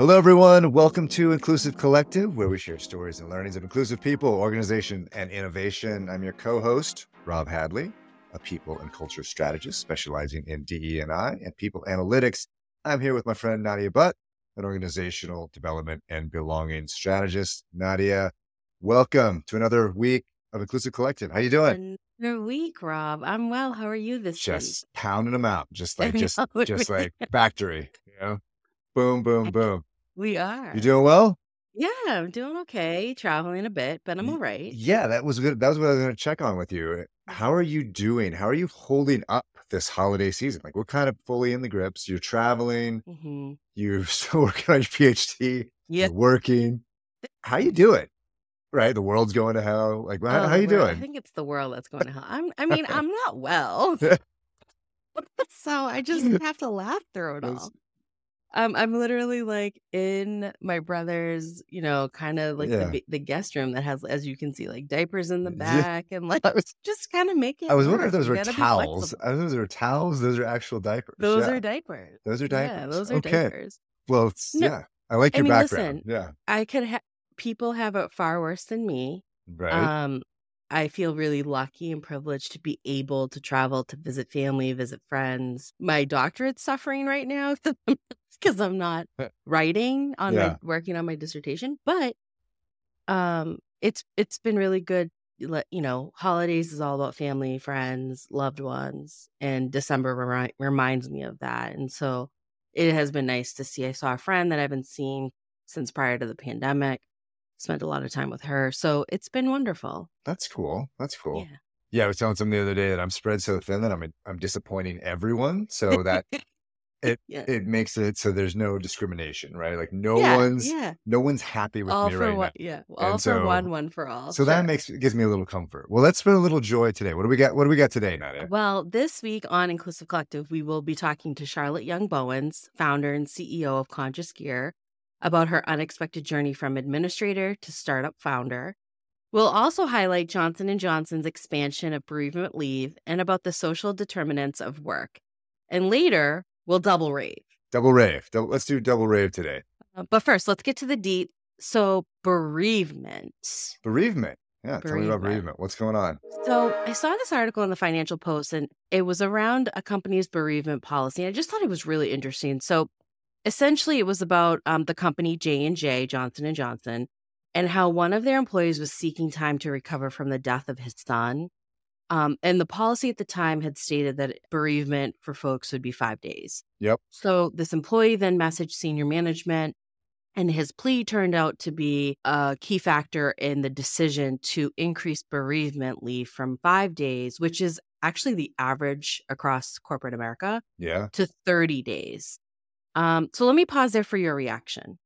Hello, everyone. Welcome to Inclusive Collective, where we share stories and learnings of inclusive people, organization, and innovation. I'm your co-host, Rob Hadley, a people and culture strategist specializing in DE&I and people analytics. I'm here with my friend Nadia Butt, an organizational development and belonging strategist. Nadia, welcome to another week of Inclusive Collective. How you doing? Another week, Rob. I'm well. How are you this week? Just week? pounding them out, just like just just like factory, you know. Boom, boom, boom. We are. You doing well? Yeah, I'm doing okay. Traveling a bit, but I'm all right. Yeah, that was good. That was what I was going to check on with you. How are you doing? How are you holding up this holiday season? Like, we're kind of fully in the grips. You're traveling. hmm You're still working on your PhD. Yeah. You're working. How you doing? Right, the world's going to hell. Like, how, Oh, how you doing? I think it's the world that's going to hell. I'm. I mean, I'm not well, so I just have to laugh through it all. Um, I'm literally like in my brother's, you know, kind of like Yeah. the, the guest room that has, as you can see, like diapers in the Yeah. back and like I was, just kind of making. I was wondering if those were towels. I those are towels. Those are actual diapers. Those Yeah. are diapers. Those are Yeah, diapers. those are okay. diapers. Well, it's, No, yeah. I like I your mean, background. listen, yeah. I could have people have it far worse than me. Right. Um, I feel really lucky and privileged to be able to travel to visit family, visit friends. My doctorate's suffering right now because I'm not writing on Yeah. my working on my dissertation, but um, it's it's been really good. You know, holidays is all about family, friends, loved ones, and December remi- reminds me of that. And so it has been nice to see. I saw a friend that I've been seeing since prior to the pandemic. Spent a lot of time with her, so it's been wonderful. That's cool. That's cool. Yeah. Yeah, I was telling someone the other day that I'm spread so thin that I'm I'm disappointing everyone, so that it yeah. it makes it so there's no discrimination, right? Like no yeah, one's yeah. no one's happy with All me right one. now. Yeah. All And for so one, one for all. so that makes gives me a little comfort. Well, let's spread a little joy today. What do we got? What do we got today, Nadia? Well, this week on Inclusive Collective, we will be talking to Charlotte Young Bowens, founder and CEO of Conscious Gear, about her unexpected journey from administrator to startup founder. We'll also highlight Johnson & Johnson's expansion of bereavement leave and about the social determinants of work. And later, we'll double rave. Double rave. Double, let's do double rave today. Uh, But first, let's get to the deep. So, bereavement. Bereavement. Yeah, tell me about Bereavement. bereavement. What's going on? So I saw this article in the Financial Post, and it was around a company's bereavement policy. And I just thought it was really interesting. So essentially, it was about um, the company J and J Johnson and Johnson, and how one of their employees was seeking time to recover from the death of his son. Um, and the policy at the time had stated that bereavement for folks would be five days. Yep. So this employee then messaged senior management, and his plea turned out to be a key factor in the decision to increase bereavement leave from five days, which is actually the average across corporate America, Yeah. to 30 days. Um, so let me pause there for your reaction.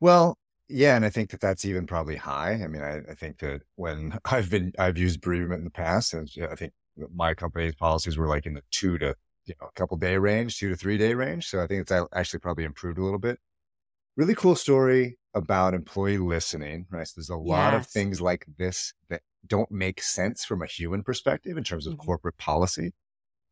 Well, yeah, and I think that that's even probably high. I mean, I, I think that when I've been I've used bereavement in the past, and I think my company's policies were like in the two to you know a couple day range, two to three day range. So I think it's actually probably improved a little bit. Really cool story about employee listening, right? So there's a lot of things like this that don't make sense from a human perspective in terms of Mhm. corporate policy.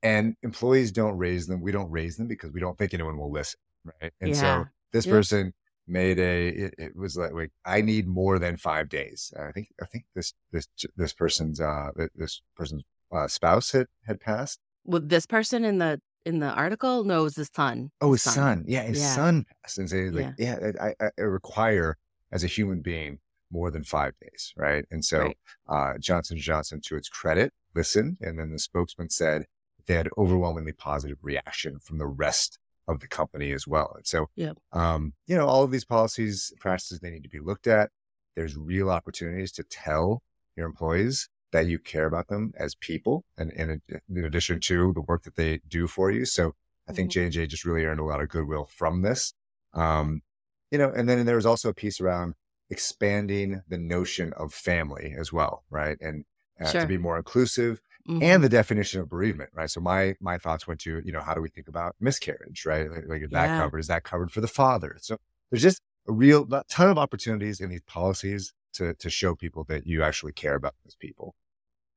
And employees don't raise them. We don't raise them because we don't think anyone will listen, right? And Yeah. so this Yep. person made a it, it was like, like I need more than five days. I think I think this this this person's uh this person's uh, spouse had had passed. With this person in the in the article, no, it was his son. Oh, his son. son. Yeah, his yeah. son passed, and say like, yeah, yeah I, I, I, require as a human being more than five days, right? And so right. Uh, Johnson Johnson, to its credit, listened, and then the spokesman said they had overwhelmingly positive reaction from the rest of the company as well. And so, yeah. um, you know, all of these policies, practices, they need to be looked at. There's real opportunities to tell your employees that you care about them as people and, and in addition to the work that they do for you. So I think mm-hmm. J&J just really earned a lot of goodwill from this. Um, you know, and then there was also a piece around expanding the notion of family as well, right? And uh, sure. to be more inclusive mm-hmm. and the definition of bereavement, right? So my my thoughts went to, you know, how do we think about miscarriage, right? Like, like is yeah. that covered? Is that covered for the father? So there's just a real a ton of opportunities in these policies to to show people that you actually care about those people.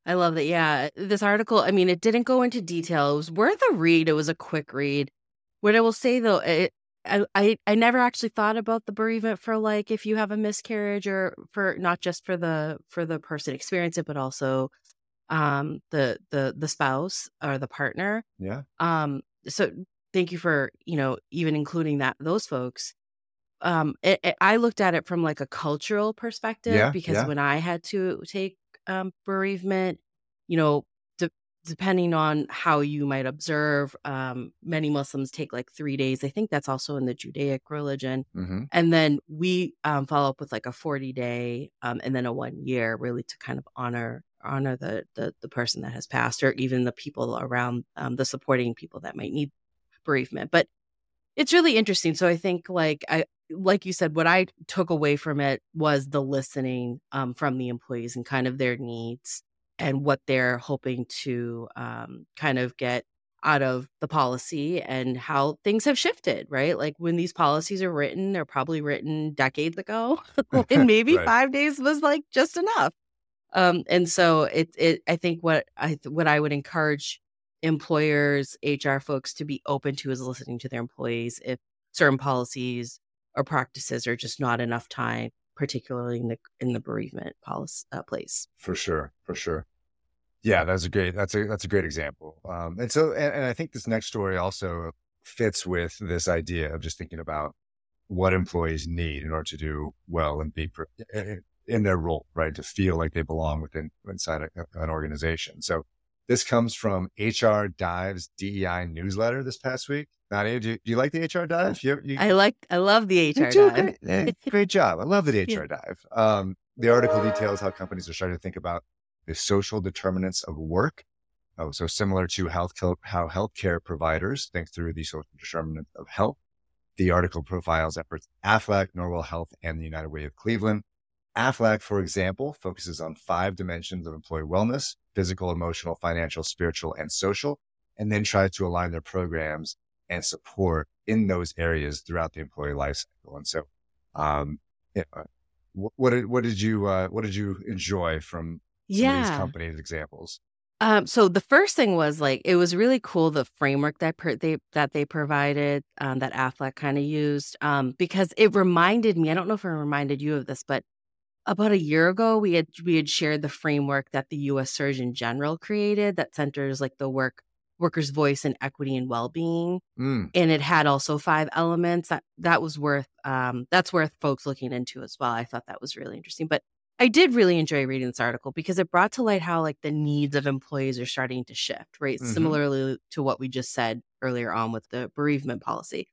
I love that. Yeah, this article. I mean, it didn't go into detail. It was worth a read. It was a quick read. What I will say though, it, I, I I never actually thought about the bereavement for like if you have a miscarriage or for not just for the for the person experience it, but also um the the the spouse or the partner. Yeah. Um. So thank you for you know even including that those folks. Um. It, it, I looked at it from like a cultural perspective yeah, because yeah. when I had to take um bereavement, you know depending on how you might observe, um, many Muslims take like three days. I think that's also in the Judaic religion. Mm-hmm. And then we um, follow up with like a 40 day um, and then a one year, really to kind of honor honor the, the, the person that has passed or even the people around um, the supporting people that might need bereavement. But it's really interesting. So I think like I like you said, what I took away from it was the listening um, from the employees and kind of their needs and what they're hoping to um, kind of get out of the policy and how things have shifted, right? Like when these policies are written, they're probably written decades ago, and maybe right. five days was like just enough. Um, and so it, it, I think what I, what I would encourage employers, HR folks to be open to is listening to their employees if certain policies or practices are just not enough time particularly in the in the bereavement policy uh, place. For sure, for sure. Yeah, that's a great that's a that's a great example. Um, and so, and, and I think this next story also fits with this idea of just thinking about what employees need in order to do well and be in their role, right? To feel like they belong within inside a, an organization. So this comes from HR Dive's DEI newsletter this past week. Nadia, do you, do you like the HR Dive? You, you, I like, I love the HR Dive. Great, great, job. I love the HR. Dive. Um, the article details how companies are starting to think about the social determinants of work. Oh, so similar to health, how healthcare providers think through the social determinants of health. The article profiles efforts Aflac, Northwell Health, and the United Way of Cleveland Aflac, for example, focuses on five dimensions of employee wellness physical, emotional, financial, spiritual, and social, and then tries to align their programs and support in those areas throughout the employee life cycle. And so, um, yeah, what, did, what did you, uh, what did you enjoy from yeah. these companies examples? Um, so the first thing was like it was really cool the framework that per- they that they provided um, that Aflac kind of used um, because it reminded me. I don't know if it reminded you of this, but about a year ago we had we had shared the framework that the US Surgeon General created that centers like the work workers voice and equity and well-being mm. and it had also five elements that that was worth um that's worth folks looking into as well i thought that was really interesting but i did really enjoy reading this article because it brought to light how like the needs of employees are starting to shift right mm-hmm. similarly to what we just said earlier on with the bereavement policy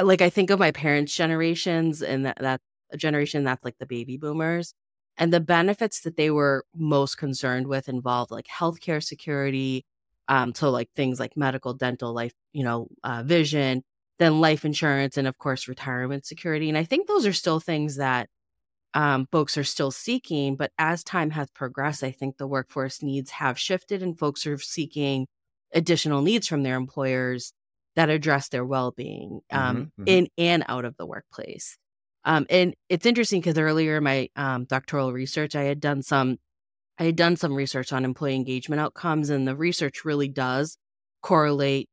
like i think of my parents generations and that, that generation that's like the baby boomers. And the benefits that they were most concerned with involved like healthcare security, um, so like things like medical, dental, life, you know, uh, vision, then life insurance, and of course retirement security. And I think those are still things that um, folks are still seeking. But as time has progressed, I think the workforce needs have shifted, and folks are seeking additional needs from their employers that address their well-being um, mm-hmm, mm-hmm. in and out of the workplace. Um, and it's interesting because earlier in my um, doctoral research, I had done some, I had done some research on employee engagement outcomes, and the research really does correlate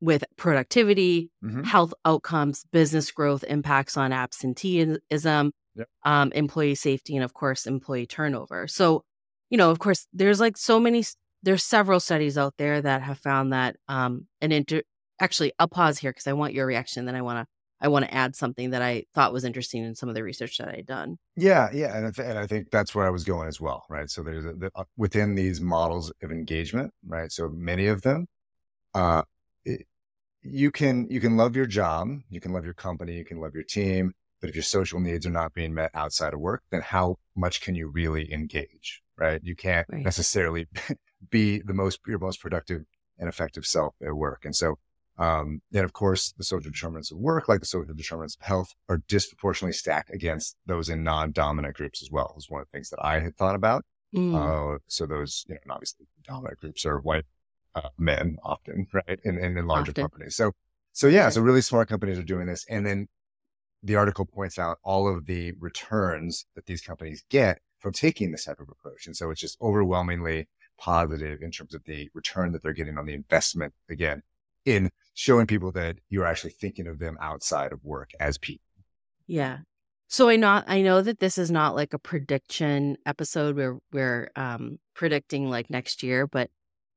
with productivity, mm-hmm. health outcomes, business growth, impacts on absenteeism, yep. um, employee safety, and of course, employee turnover. So, you know, of course, there's like so many there's several studies out there that have found that um, an inter actually I'll pause here because I want your reaction. Then I want to I want to add something that I thought was interesting in some of the research that I had done. Yeah, yeah, and I, th- and I think that's where I was going as well, right? So there's a, the, uh, within these models of engagement, right? So many of them, uh, it, you can you can love your job, you can love your company, you can love your team, but if your social needs are not being met outside of work, then how much can you really engage, right? You can't right. necessarily be the most your most productive and effective self at work, and so um, and of course, the social determinants of work, like the social determinants of health, are disproportionately stacked against those in non-dominant groups as well. Is one of the things that I had thought about. Mm. Uh, so those, you know, obviously dominant groups are white uh, men often, right, And, in, in larger often. companies. So, so yeah, so really smart companies are doing this, and then the article points out all of the returns that these companies get from taking this type of approach, and so it's just overwhelmingly positive in terms of the return that they're getting on the investment again in showing people that you're actually thinking of them outside of work as people. Yeah. So I not I know that this is not like a prediction episode where we're um, predicting like next year, but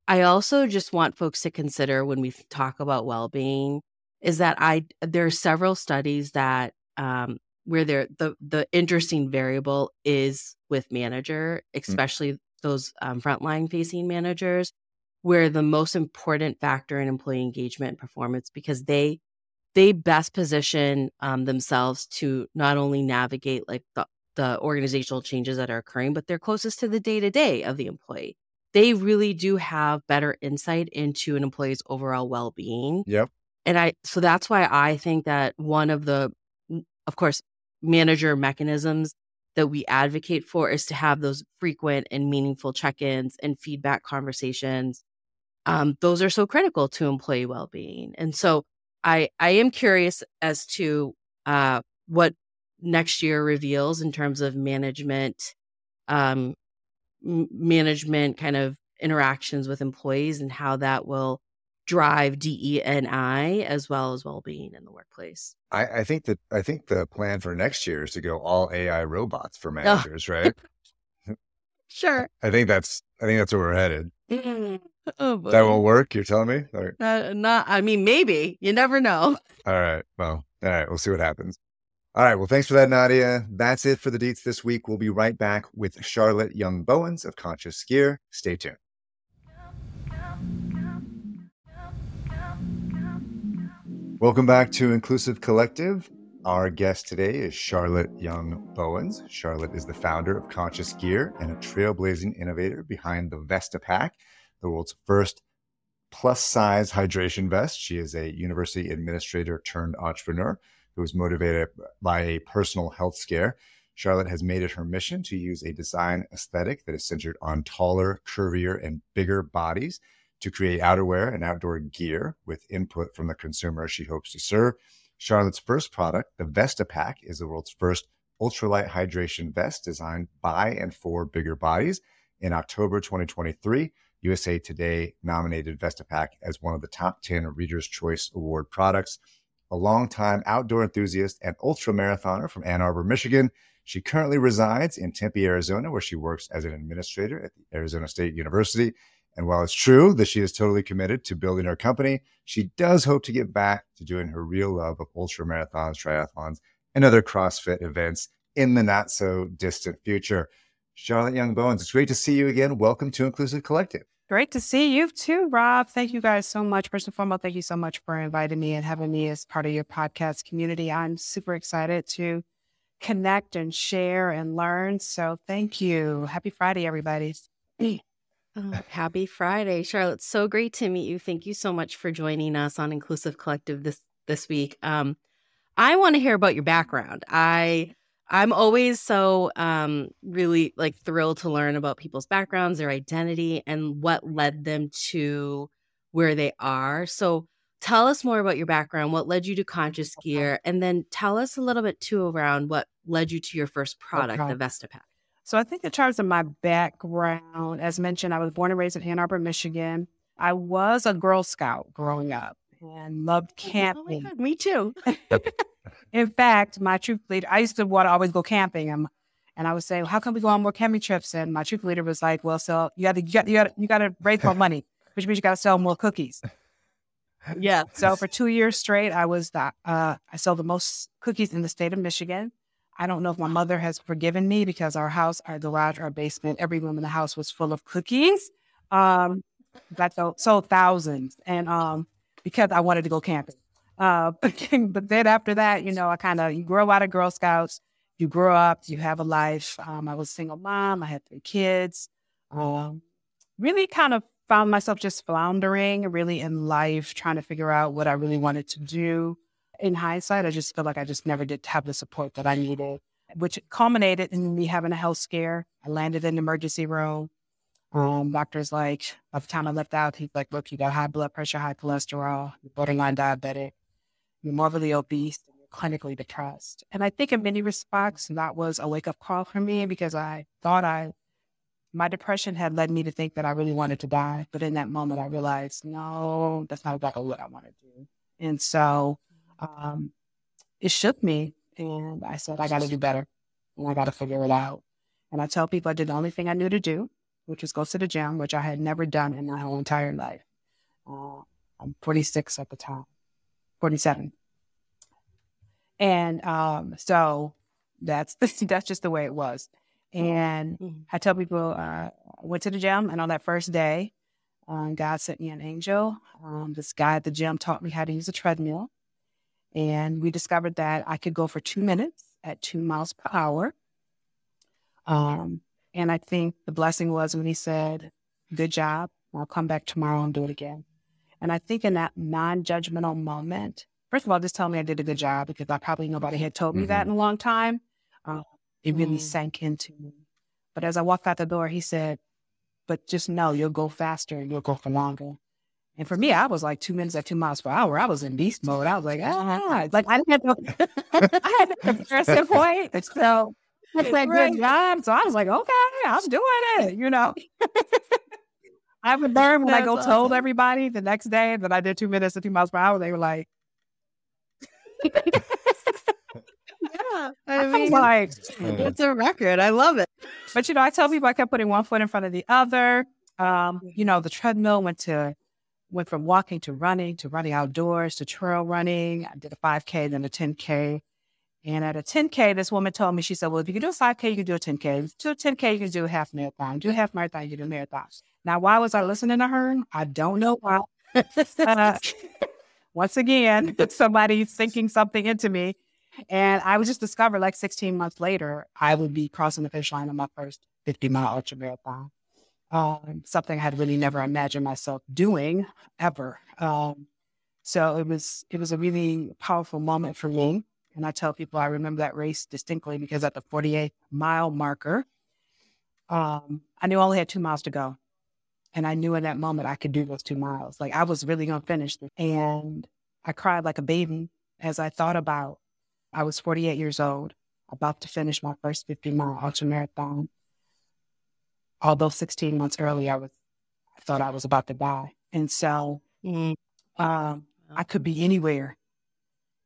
I also just want folks to consider when we talk about well-being is that I there are several studies that um, where there the the interesting variable is with manager, mm. especially mm. those um, frontline facing managers, where the most important factor in employee engagement and performance because they they best position um, themselves to not only navigate like the, the organizational changes that are occurring but they're closest to the day-to-day of the employee. They really do have better insight into an employee's overall well-being. Yep. And i so that's why i think that one of the of course manager mechanisms that we advocate for is to have those frequent and meaningful check-ins and feedback conversations um, those are so critical to employee well-being and so i i am curious as to uh, what next year reveals in terms of management um, m- management kind of interactions with employees and how that will drive DE&I as well as well-being in the workplace. I, I, think that I think the plan for next year is to go all AI robots for managers, oh. right? sure. I think that's I think that's where we're headed. Mm. Oh, that won't work. You're telling me? Right. Uh, not. I mean, maybe. You never know. All right. Well. All right. We'll see what happens. All right. Well, thanks for that, Nadia. That's it for the deets this week. We'll be right back with Charlotte Young Bowens of Conscious Gear. Stay tuned. Welcome back to Inclusive Collective. Our guest today is Charlotte Young Bowens. Charlotte is the founder of Conscious Gear and a trailblazing innovator behind the VestaPak, the world's first plus size hydration vest. She is a university administrator turned entrepreneur who was motivated by a personal health scare. Charlotte has made it her mission to use a design aesthetic that is centered on taller, curvier, and bigger bodies to create outerwear and outdoor gear with input from the consumer she hopes to serve. Charlotte's first product, the VestaPak, is the world's first ultralight hydration vest designed by and for bigger bodies. In October 2023, USA Today nominated VestaPak as one of the top 10 Reader's Choice Award products. A longtime outdoor enthusiast and ultra marathoner from Ann Arbor, Michigan, she currently resides in Tempe, Arizona, where she works as an administrator at the Arizona State University. And while it's true that she is totally committed to building her company, she does hope to get back to doing her real love of ultra marathons, triathlons, and other CrossFit events in the not so distant future. Charlotte Young Bowens, it's great to see you again. Welcome to Inclusive Collective. Great to see you too, Rob. Thank you guys so much. First and foremost, thank you so much for inviting me and having me as part of your podcast community. I'm super excited to connect and share and learn. So thank you. Happy Friday, everybody. Oh, happy Friday, Charlotte. So great to meet you. Thank you so much for joining us on Inclusive Collective this this week. Um, I want to hear about your background. I I'm always so um, really like thrilled to learn about people's backgrounds, their identity, and what led them to where they are. So tell us more about your background, what led you to Conscious Gear, and then tell us a little bit too around what led you to your first product, okay. the VestaPak. So I think in terms of my background, as mentioned, I was born and raised in Ann Arbor, Michigan. I was a Girl Scout growing up and loved camping. Oh God, me too. In fact, my troop leader, I used to want to always go camping. And, And I would say, well, how can we go on more camping trips? And my troop leader was like, well, so you got to, you got, you got, you got to raise more money, which means you got to sell more cookies. Yeah. So for two years straight, I was the, uh, I sold the most cookies in the state of Michigan. I don't know if my mother has forgiven me because our house, our garage, our basement, every room in the house was full of cookies. Um, that sold, sold thousands. And um, because I wanted to go camping. Uh, but then after that, you know, I kind of, you grow out of Girl Scouts, you grow up, you have a life. Um, I was a single mom, I had three kids. Um, really kind of found myself just floundering really in life, trying to figure out what I really wanted to do. In hindsight, I just feel like I just never did have the support that I needed, which culminated in me having a health scare. I landed in the emergency room. Um, doctor's like, by the time I left out, he's like, look, you got high blood pressure, high cholesterol, borderline diabetic, you're morbidly obese, and you're clinically depressed. And I think in many respects, that was a wake up call for me because I thought I, my depression had led me to think that I really wanted to die. But in that moment, I realized, no, that's not exactly what I want to do. And so um, it shook me. And I said, I got to do better and I got to figure it out. And I tell people I did the only thing I knew to do which was go to the gym, which I had never done in my whole entire life. Uh, I'm 46 at the time, 47. And um, so that's that's just the way it was. And mm-hmm. I tell people uh, I went to the gym, and on that first day, um, God sent me an angel. Um, this guy at the gym taught me how to use a treadmill, and we discovered that I could go for two minutes at two miles per hour. Um, and I think the blessing was when he said, Good job. I'll come back tomorrow and do it again. And I think in that non judgmental moment, first of all, just tell me I did a good job because I probably nobody had told me mm-hmm. that in a long time. Uh, it really mm. sank into me. But as I walked out the door, he said, But just know you'll go faster and you'll go for longer. And for me, I was like two minutes at two miles per hour. I was in beast mode. I was like, ah, like I didn't have no, I had a point. So I said, right. good job. So I was like, okay, I'm doing it, you know. I would learn when That's I go awesome. told everybody the next day that I did two minutes at two miles per hour. They were like, yeah, I mean, like, it's a record. I love it. But you know, I tell people I kept putting one foot in front of the other. Um, you know, the treadmill went to went from walking to running to running outdoors to trail running. I did a 5K, then a 10K. And at a 10K, this woman told me, she said, Well, if you can do a 5K, you can do a 10K. If you Do a 10K, you can do a half marathon. Do a half marathon, you can do a marathon. Now, why was I listening to her? I don't know why. uh, once again, somebody thinking something into me. And I was just discovered like 16 months later, I would be crossing the finish line on my first 50 mile ultra marathon. Um, something I had really never imagined myself doing ever. Um, so it was it was a really powerful moment for me. And I tell people I remember that race distinctly because at the 48 mile marker, um, I knew I only had two miles to go. And I knew in that moment I could do those two miles. Like I was really going to finish. Them. And I cried like a baby as I thought about I was 48 years old, about to finish my first 50 mile ultra marathon. Although 16 months earlier, I was, I thought I was about to die. And so mm-hmm. um, I could be anywhere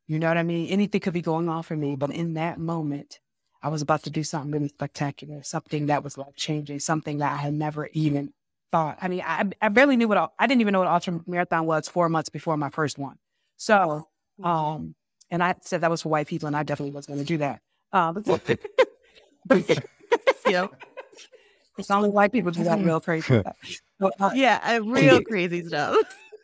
you know what I mean? Anything could be going on for me. But in that moment, I was about to do something really spectacular, something that was life changing, something that I had never even thought. I mean, I, I barely knew what, I didn't even know what ultra marathon was four months before my first one. So, mm-hmm. um, and I said that was for white people, and I definitely was going to do that. Um, but, yep. It's only white people do that real crazy stuff. So, uh, yeah, real crazy stuff.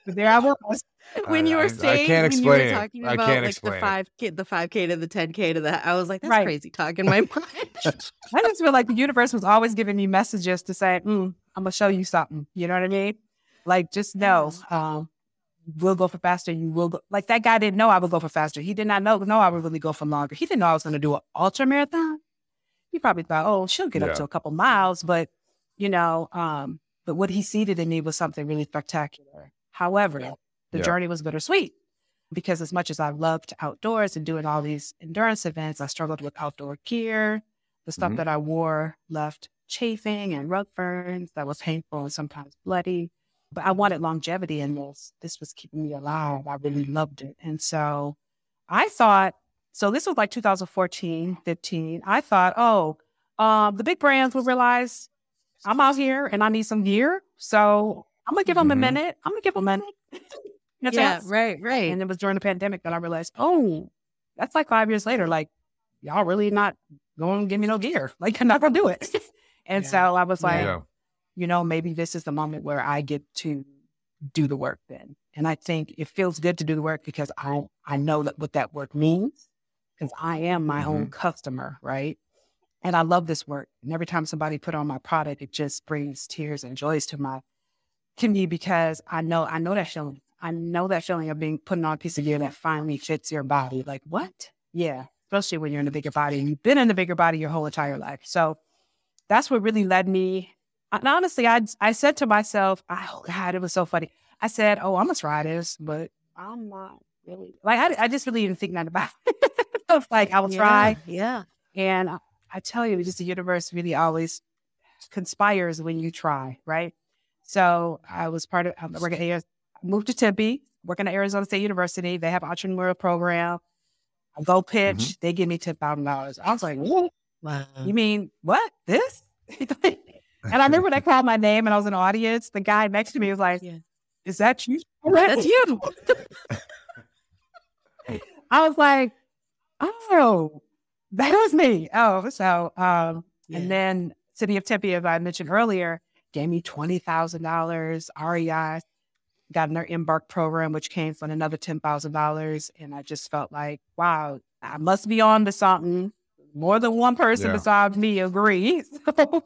There I was when you were saying, I can't explain. When you were talking about like explain. the five k, the five k to the ten k to that. I was like, that's right. crazy talk in my mind. I just feel like the universe was always giving me messages to say, mm, "I'm gonna show you something." You know what I mean? Like, just know, um, we'll go for faster. You will go. Like that guy didn't know I would go for faster. He did not know know I would really go for longer. He didn't know I was gonna do an ultra marathon. He probably thought, "Oh, she'll get yeah. up to a couple miles," but you know, um, but what he seeded in me was something really spectacular. However, yeah the yeah. journey was bittersweet because as much as I loved outdoors and doing all these endurance events, I struggled with outdoor gear. The stuff mm-hmm. that I wore left chafing and rug burns that was painful and sometimes bloody. But I wanted longevity in this. This was keeping me alive. I really loved it. And so I thought, so this was like 2014, 15. I thought, oh, um, the big brands will realize I'm out here and I need some gear. So I'm gonna give them Mhm. a minute. I'm gonna give them a minute. That's yeah, it. right, right. And it was during the pandemic that I realized, oh, that's like five years later. Like, y'all really not going to give me no gear. Like, I'm not going to do it. and Yeah. so I was like, yeah. you know, maybe this is the moment where I get to do the work then. And I think it feels good to do the work because I, I know that what that work means because I am my own customer, right? And I love this work. And every time somebody put on my product, it just brings tears and joys to my to me because I know I know that feeling. I know that feeling of being putting on a piece of gear that finally fits your body. Like what? Yeah. Especially when you're in a bigger body and you've been in the bigger body your whole entire life. So that's what really led me. And honestly, I I said to myself, oh God, it was so funny. I said, oh, I'm gonna try this, but I'm not really like I, I just really didn't think nothing about it. Like, I will try. Yeah. And I, I tell you, just the universe really always conspires when you try, right? So I was part of, I'm working at, moved to Tempe, working at Arizona State University. They have an entrepreneurial program. I go pitch, they give me $10,000. I was like, what? Wow. You mean what? This? and I remember when I called my name and I was in the audience. The guy next to me was like, Yeah. Is that you? That's you. I was like, Oh, that was me. Oh, so um, Yeah. and then City of Tempe, as I mentioned earlier, gave me twenty thousand dollars. REI got in their embark program, which came from another ten thousand dollars, and I just felt like, wow, I must be on to something. More than one person Yeah. besides me agrees. So,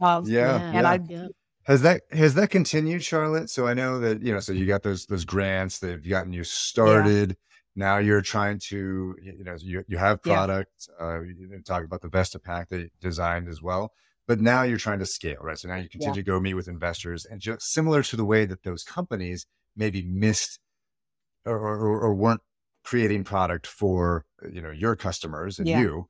um, Yeah, and yeah. I yeah. Has that has that continued, Charlotte? So I know that you know. So you got those those grants. They've gotten you started. Now you're trying to you know you you have Yeah. product. Uh, you talk about the VestaPak that you designed as well. But now you're trying to scale, right? So now you continue to go meet with investors, and just similar to the way that those companies maybe missed or or, or weren't creating product for you know your customers and Yeah. you.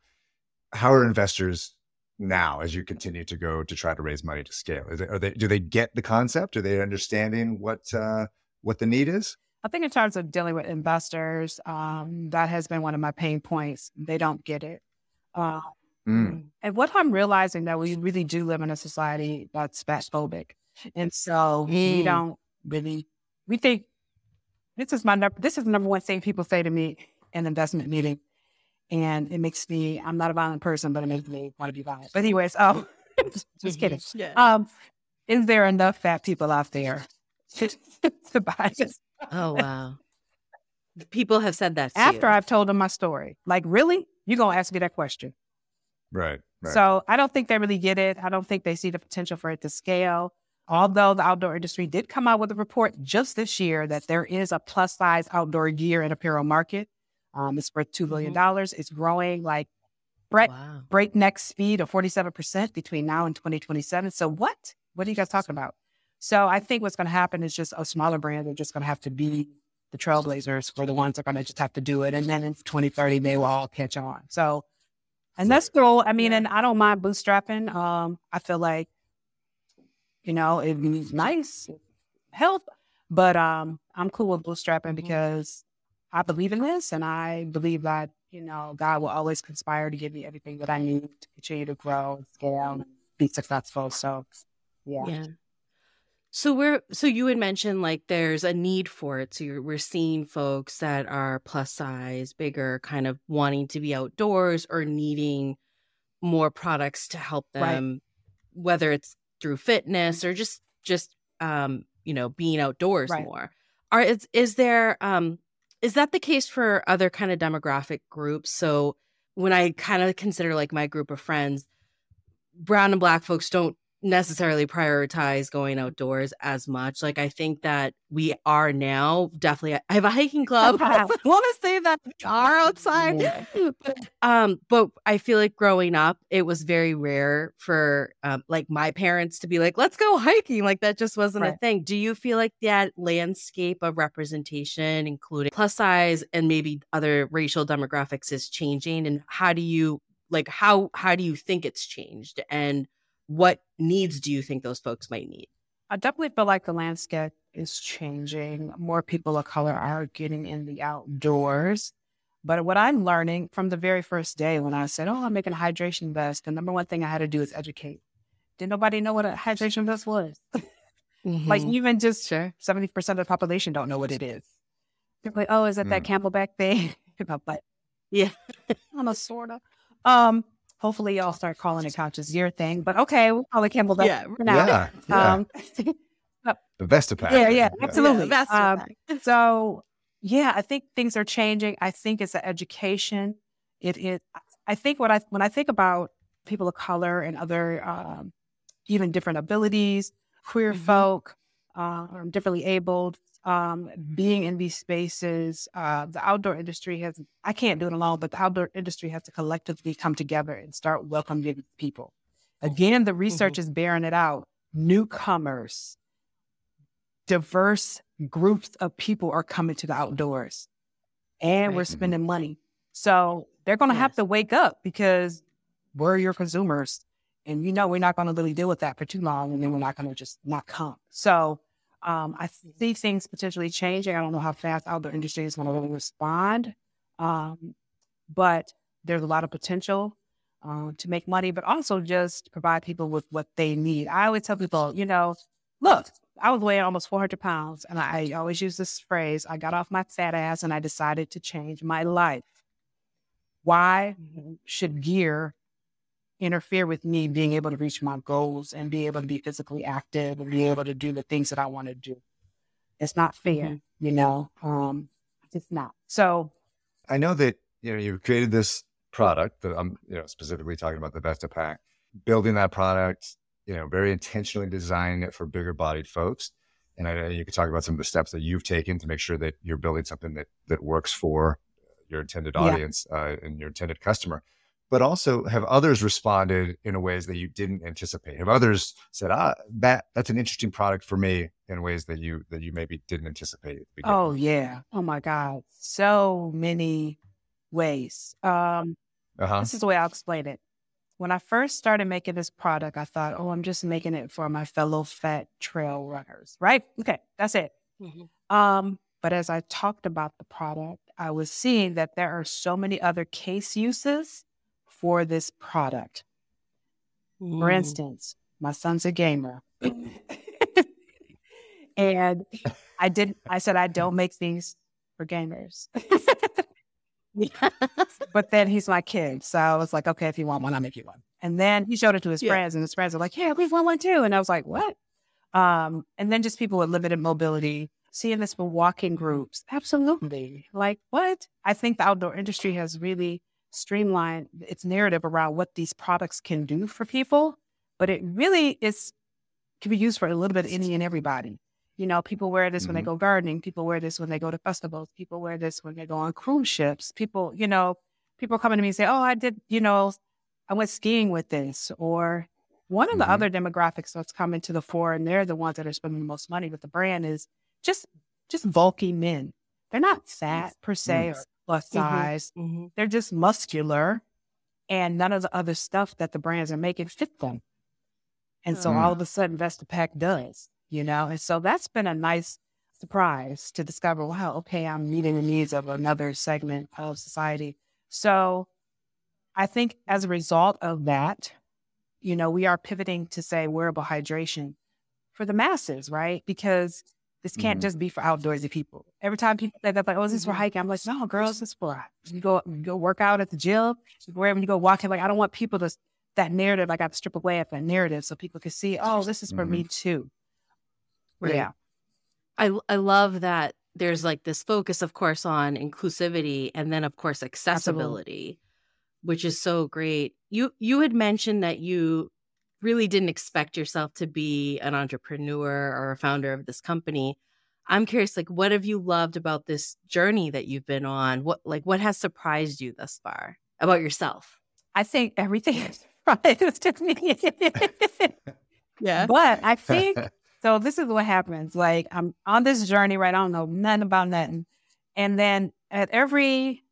How are investors now as you continue to go to try to raise money to scale? Is it, are they do they get the concept? Are they understanding what uh, what the need is? I think in terms of dealing with investors, um, that has been one of my pain points. They don't get it. Uh, Mm. And what I'm realizing that we really do live in a society that's fat phobic. And so we Mm. don't really, we think this is my number, this is the number one thing people say to me in investment meeting. And it makes me, I'm not a violent person, but it makes me want to be violent. But anyways, oh, just kidding. Yeah. Um, is there enough fat people out there to, to buy this? Oh wow. People have said that to After you. I've told them my story, like, really? You're going to ask me that question? Right. Right. So I don't think they really get it. I don't think they see the potential for it to scale. Although the outdoor industry did come out with a report just this year that there is a plus size outdoor gear and apparel market. Um, it's worth $2 billion. It's growing like break, wow. breakneck speed of 47% between now and 2027. So what? What are you guys talking about? So I think what's going to happen is just a smaller brand are just going to have to be the trailblazers for the ones that are going to just have to do it. And then in 2030, they will all catch on. So, and that's cool. I mean, Yeah. and I don't mind bootstrapping. Um, I feel like, you know, it'd nice, help, but um, I'm cool with bootstrapping Mhm. because I believe in this and I believe that, you know, God will always conspire to give me everything that I need to continue to grow scale and be successful. So, yeah. Yeah. So we're so you had mentioned like there's a need for it. So you're, we're seeing folks that are plus size, bigger, kind of wanting to be outdoors or needing more products to help Right. them, whether it's through fitness or just just um you know being outdoors Right. more. Are is is there um is that the case for other kind of demographic groups? So when I kind of consider like my group of friends, brown and black folks don't necessarily prioritize going outdoors as much. Like I think that we are now definitely I have a hiking club. I want to say that we are outside. But, um, but I feel like growing up, it was very rare for um, like my parents to be like, let's go hiking. Like that just wasn't a thing. Do you feel like that landscape of representation, including plus size and maybe other racial demographics is changing? And how do you like how how do you think it's changed? And what needs do you think those folks might need? I definitely feel like the landscape is changing. More people of color are getting in the outdoors. But what I'm learning from the very first day when I said, Oh, I'm making a hydration vest, the number one thing I had to do is educate. Did nobody know what a hydration vest was? Mm-hmm. like even just sure. 70% of the population don't know what it is. They're like, oh, is that that CamelBak thing? I'm like, Yeah. I'm a sort of. Um, hopefully y'all start calling it couches your thing, but okay, we'll call it CamelBak Yeah, for now. Yeah, yeah. Um, the VestaPak. yeah, yeah, absolutely. Yeah, that's Um, so yeah, I think things are changing. I think it's an education. It is. I think what I when I think about people of color and other um, even different abilities, queer Mhm. folk, uh, differently abled, um, being in these spaces, uh, the outdoor industry has. I can't do it alone, but the outdoor industry has to collectively come together and start welcoming people. Again, the research is bearing it out. Newcomers, diverse groups of people are coming to the outdoors and we're Right. spending money. So they're going to have to wake up because we're your consumers. And you know, we're not going to really deal with that for too long. And then we're not going to just not come. So um, I see things potentially changing. I don't know how fast other industry is going to respond. Um, but there's a lot of potential uh, to make money, but also just provide people with what they need. I always tell people, you know, look, I was weighing almost 400 pounds, and I always use this phrase I got off my fat ass and I decided to change my life. Why should gear interfere with me being able to reach my goals and be able to be physically active and be able to do the things that I want to do? It's not fair, you know. Um, it's not. So I know that you know you created this product that I'm you know specifically talking about the VestaPak, building that product, you know, very intentionally designing it for bigger bodied folks. And I know you could talk about some of the steps that you've taken to make sure that you're building something that that works for your intended Yeah. audience uh, and your intended customer. But also, have others responded in ways that you didn't anticipate? Have others said, "Ah, that that's an interesting product for me," in ways that you that you maybe didn't anticipate? At the beginning? Oh yeah. Oh my God. So many ways. Um, uh-huh. this is the way I'll explain it. When I first started making this product, I thought, oh, I'm just making it for my fellow fat trail runners, right? Okay, that's it. Mhm. Um, but as I talked about the product, I was seeing that there are so many other case uses for this product. For Mm. instance, my son's a gamer. and I didn't. I said I don't make these for gamers. but then he's my kid. So I was like, okay, if you want one, I'll make you one. And then he showed it to his Yeah. friends, and his friends were like, Yeah, we want one too. And I was like, What? Um, and then just people with limited mobility, seeing this for walking groups. Absolutely. Like, what? I think the outdoor industry has really streamlined its narrative around what these products can do for people, but it really is can be used for a little bit of any and everybody. You know, people wear this when they Mhm. go gardening. People wear this when they go to festivals. People wear this when they go on cruise ships. People, you know, people coming to me and say, "Oh, I did, you know, I went skiing with this." Or one of the Mhm. other demographics that's coming to the fore, and they're the ones that are spending the most money with the brand, is just just bulky men. They're not fat per se or plus Mhm. size. Mhm. They're just muscular, and none of the other stuff that the brands are making fit them. And so Mm. all of a sudden, VestaPak does, you know? And so that's been a nice surprise to discover, wow, okay, I'm meeting the needs of another segment of society. So I think as a result of that, you know, we are pivoting to say wearable hydration for the masses, right? Because this can't Mhm. just be for outdoorsy people. Every time people say that, like, oh, this is this for Mhm. hiking? I'm like, no, girls, this is for you go you go work out at the gym, wherever you go walking. Like, I don't want people to that narrative. I got to strip away at that narrative so people can see, oh, this is for me too. Right. Yeah. I I love that there's like this focus, of course, on inclusivity and then of course accessibility, which is so great. You you had mentioned that you really didn't expect yourself to be an entrepreneur or a founder of this company. I'm curious, like, what have you loved about this journey that you've been on? What like what has surprised you thus far about yourself? I think everything is right. It's just me. Yeah. but I think so. This is what happens. Like I'm on this journey, right? I don't know nothing about nothing, and then at every,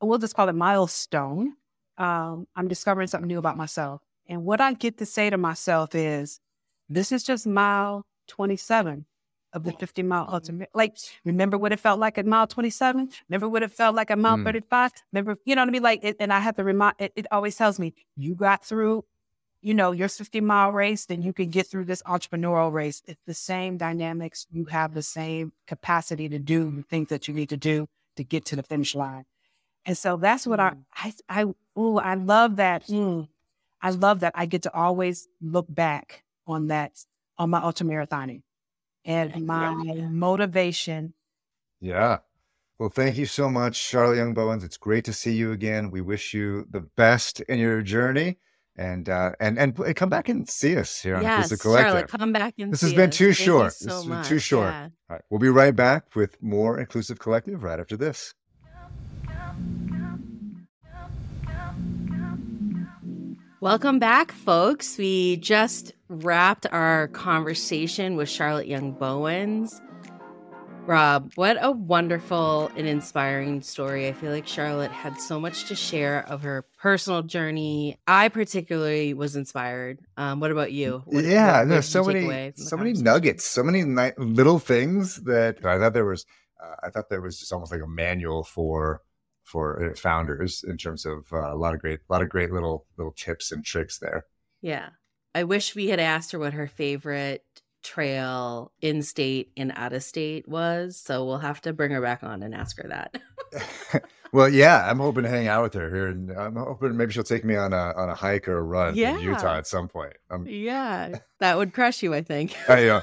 we'll just call it milestone, um, I'm discovering something new about myself. And what I get to say to myself is, "This is just mile 27. of the 50 mile ultimate. Like, remember what it felt like at mile 27? Remember what it felt like at mile Mm. 35? Remember, you know what I mean? Like, it, and I have to remind, it, it always tells me, you got through, you know, your 50 mile race, then you can get through this entrepreneurial race. It's the same dynamics. You have the same capacity to do the things that you need to do to get to the finish line. And so that's what I, I, I, ooh, I love that. Mm. I love that I get to always look back on that, on my ultramarathoning and my motivation. Yeah. Well, thank you so much, Charlotte Young Bowens. It's great to see you again. We wish you the best in your journey, and uh, and and come back and see us here on yes, Inclusive Collective. Charlotte, come back and This has been us. too Thank short. so This has been too short. Yeah. All right, we'll be right back with more Inclusive Collective right after this. Welcome back, folks. We just wrapped our conversation with Charlotte Young Bowens. Rob, what a wonderful and inspiring story. I feel like Charlotte had so much to share of her personal journey. I particularly was inspired. Um, what about you? What- yeah, what no, so many, away from the so many nuggets, so many ni- little things that I thought there was. Uh, I thought there was just almost like a manual for for uh, founders in terms of uh, a lot of great, a lot of great little little tips and tricks there. Yeah. I wish we had asked her what her favorite trail in state and out of state was. So we'll have to bring her back on and ask her that. well, yeah, I'm hoping to hang out with her here, and I'm hoping maybe she'll take me on a on a hike or a run Yeah. in Utah at some point. I'm, yeah. That would crush you, I think. I, uh,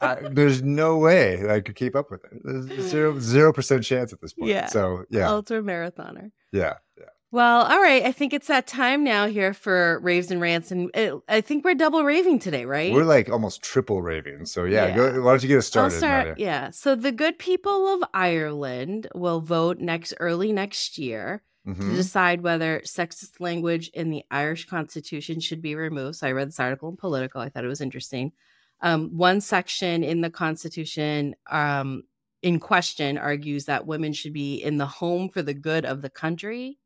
I, there's no way I could keep up with it. There's zero zero percent chance at this point. Yeah. So yeah, Ultra marathoner. yeah, yeah. Well, all right. I think it's that time now here for raves and rants, and it, I think we're double raving today, right? We're like almost triple raving. So yeah, Yeah. Go, why don't you get us started? start. Yeah. So the good people of Ireland will vote next early next year to Mhm. decide whether sexist language in the Irish Constitution should be removed. So I read this article in Politico. I thought it was interesting. Um, one section in the Constitution um, in question argues that women should be in the home for the good of the country.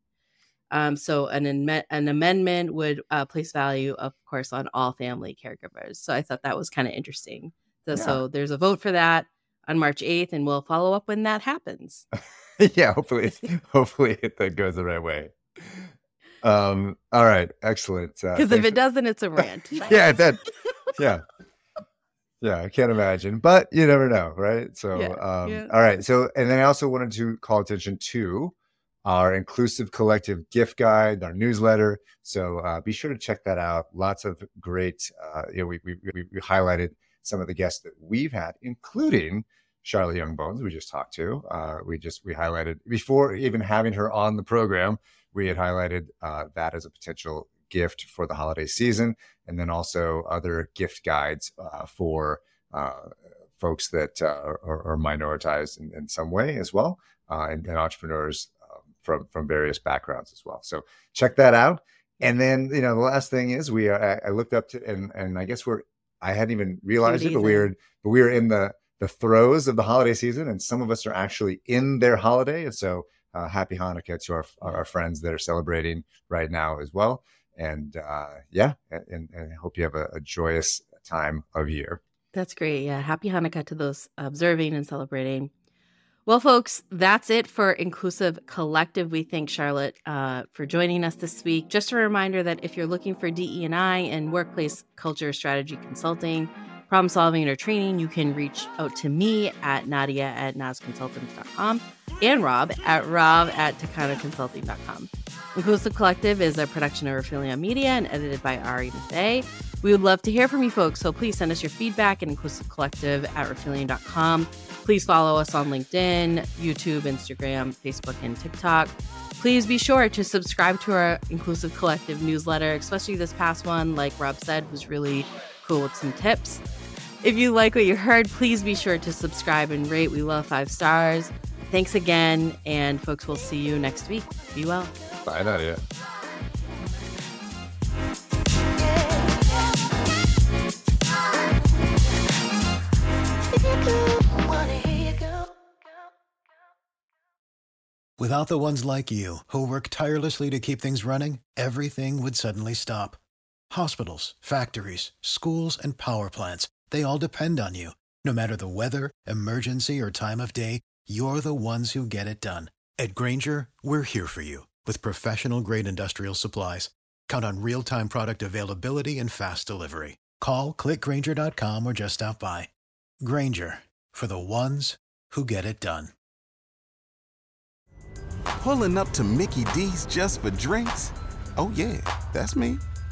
Um, so an, amend- an amendment would uh, place value, of course, on all family caregivers. So I thought that was kind of interesting. So, Yeah. so there's a vote for that on March 8th, and we'll follow up when that happens. yeah, hopefully, hopefully it that goes the right way. Um. All right. Excellent. Uh, Because if it for- doesn't, it's a rant. yeah, that. Yeah. Yeah, I can't imagine, but you never know, right? So, Yeah, um, yeah. all right. So, and then I also wanted to call attention to our inclusive collective gift guide, our newsletter. So, uh, be sure to check that out. Lots of great, uh, you know, we, we, we, we highlighted some of the guests that we've had, including Charlotte Young Bowens, we just talked to. Uh, we just, we highlighted before even having her on the program, we had highlighted uh, that as a potential gift for the holiday season and then also other gift guides uh, for uh, folks that uh, are, are minoritized in, in some way as well, uh, and, and entrepreneurs um, from from various backgrounds as well. So check that out. And then you know the last thing is we are, I, I looked up to and and I guess we're I hadn't even realized it, but we were but we were in the the throes of the holiday season, and some of us are actually in their holiday. And so uh, happy Hanukkah to our our friends that are celebrating right now as well and uh, yeah, and, and I hope you have a, a joyous time of year. That's great. Yeah. Happy Hanukkah to those observing and celebrating. Well, folks, that's it for Inclusive Collective. We thank Charlotte uh, for joining us this week. Just a reminder that if you're looking for DE&I and workplace culture strategy consulting, problem solving, or training, you can reach out to me at Nadia at nasconsultants.com and Rob at rob at takanaconsulting.com. Inclusive Collective is a production of Rifelion Media and edited by Ari Mathey. We would love to hear from you folks, so please send us your feedback at inclusivecollective at Rifelion.com. Please follow us on LinkedIn, YouTube, Instagram, Facebook, and TikTok. Please be sure to subscribe to our Inclusive Collective newsletter, especially this past one, like Rob said, was really cool with some tips. If you like what you heard, please be sure to subscribe and rate. We love five stars. Thanks again, and folks, we'll see you next week. Be well. Bye, Nadia. Without the ones like you, who work tirelessly to keep things running, everything would suddenly stop. Hospitals, factories, schools, and power plants, they all depend on you. No matter the weather, emergency, or time of day, you're the ones who get it done. At Grainger, we're here for you with professional grade industrial supplies. Count on real time product availability and fast delivery. Call clickgrainger.com or just stop by. Grainger for the ones who get it done. Pulling up to Mickey D's just for drinks? Oh, yeah, that's me.